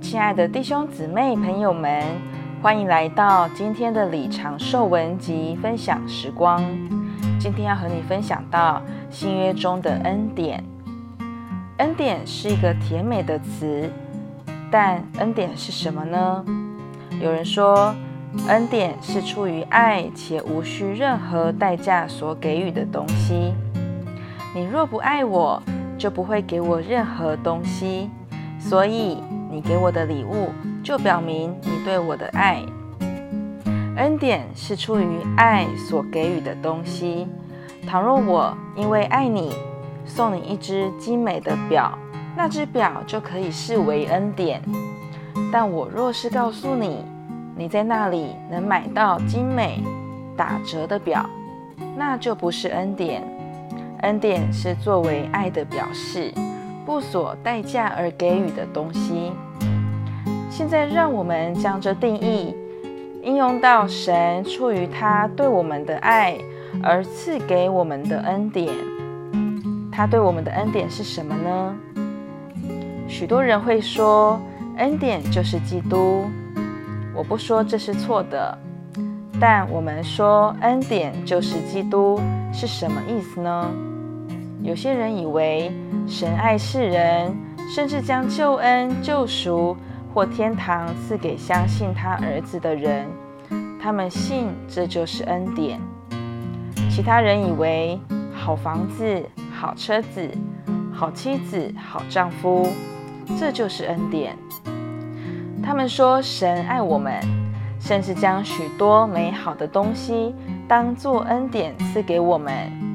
亲爱的弟兄姊妹、朋友们，欢迎来到今天的李长寿文集分享时光。今天要和你分享到新约中的恩典。恩典是一个甜美的词，但恩典是什么呢？有人说，恩典是出于爱且无需任何代价所给予的东西。你若不爱我，就不会给我任何东西。所以。你给我的礼物，就表明你对我的爱。恩典是出于爱所给予的东西。倘若我因为爱你，送你一只精美的表，那只表就可以视为恩典。但我若是告诉你，你在那里能买到精美打折的表，那就不是恩典。恩典是作为爱的表示。不索代价而给予的东西。现在，让我们将这定义应用到神出于他对我们的爱而赐给我们的恩典。他对我们的恩典是什么呢？许多人会说，恩典就是基督。我不说这是错的，但我们说恩典就是基督是什么意思呢？有些人以为神爱世人，甚至将救恩、救赎或天堂赐给相信他儿子的人，他们信这就是恩典。其他人以为好房子、好车子、好妻子、好丈夫，这就是恩典。他们说神爱我们，甚至将许多美好的东西当作恩典赐给我们。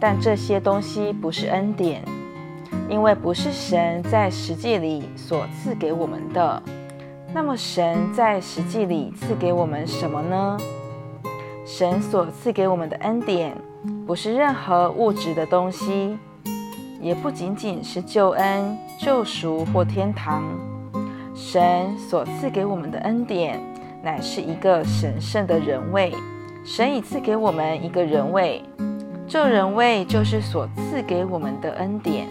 但这些东西不是恩典，因为不是神在实际里所赐给我们的。那么，神在实际里赐给我们什么呢？神所赐给我们的恩典，不是任何物质的东西，也不仅仅是救恩、救赎或天堂。神所赐给我们的恩典，乃是一个神圣的人位。神已赐给我们一个人位。救人位就是所赐给我们的恩典。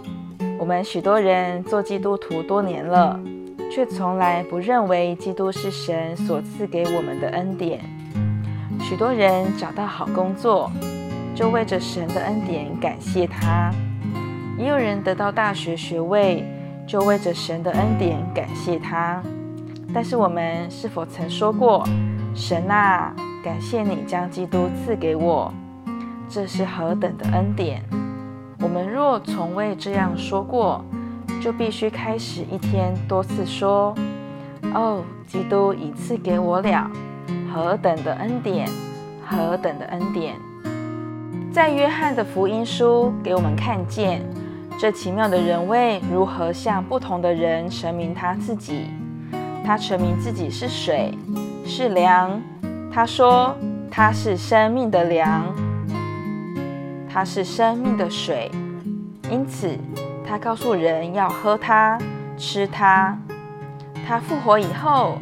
我们许多人做基督徒多年了，却从来不认为基督是神所赐给我们的恩典。许多人找到好工作，就为着神的恩典感谢他；也有人得到大学学位，就为着神的恩典感谢他。但是我们是否曾说过：“神啊，感谢你将基督赐给我。”这是何等的恩典！我们若从未这样说过，就必须开始一天多次说：“哦，基督已赐给我了，何等的恩典，何等的恩典！”在约翰的福音书给我们看见这奇妙的人位如何向不同的人陈明他自己。他陈明自己是水，是粮。他说他是生命的粮。它是生命的水，因此他告诉人要喝它、吃它。他复活以后，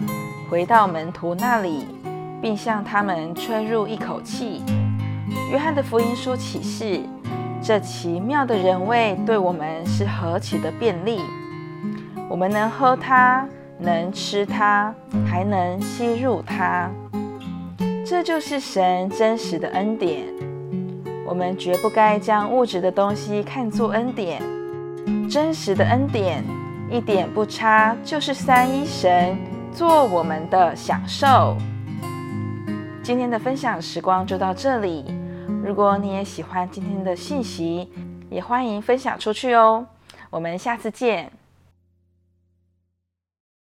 回到门徒那里，并向他们吹入一口气。约翰的福音书启示，这奇妙的人位对我们是何其的便利！我们能喝它，能吃它，还能吸入它。这就是神真实的恩典。我们绝不该将物质的东西看作恩典，真实的恩典一点不差，就是三一神做我们的享受。今天的分享时光就到这里，如果你也喜欢今天的信息，也欢迎分享出去哦。我们下次见。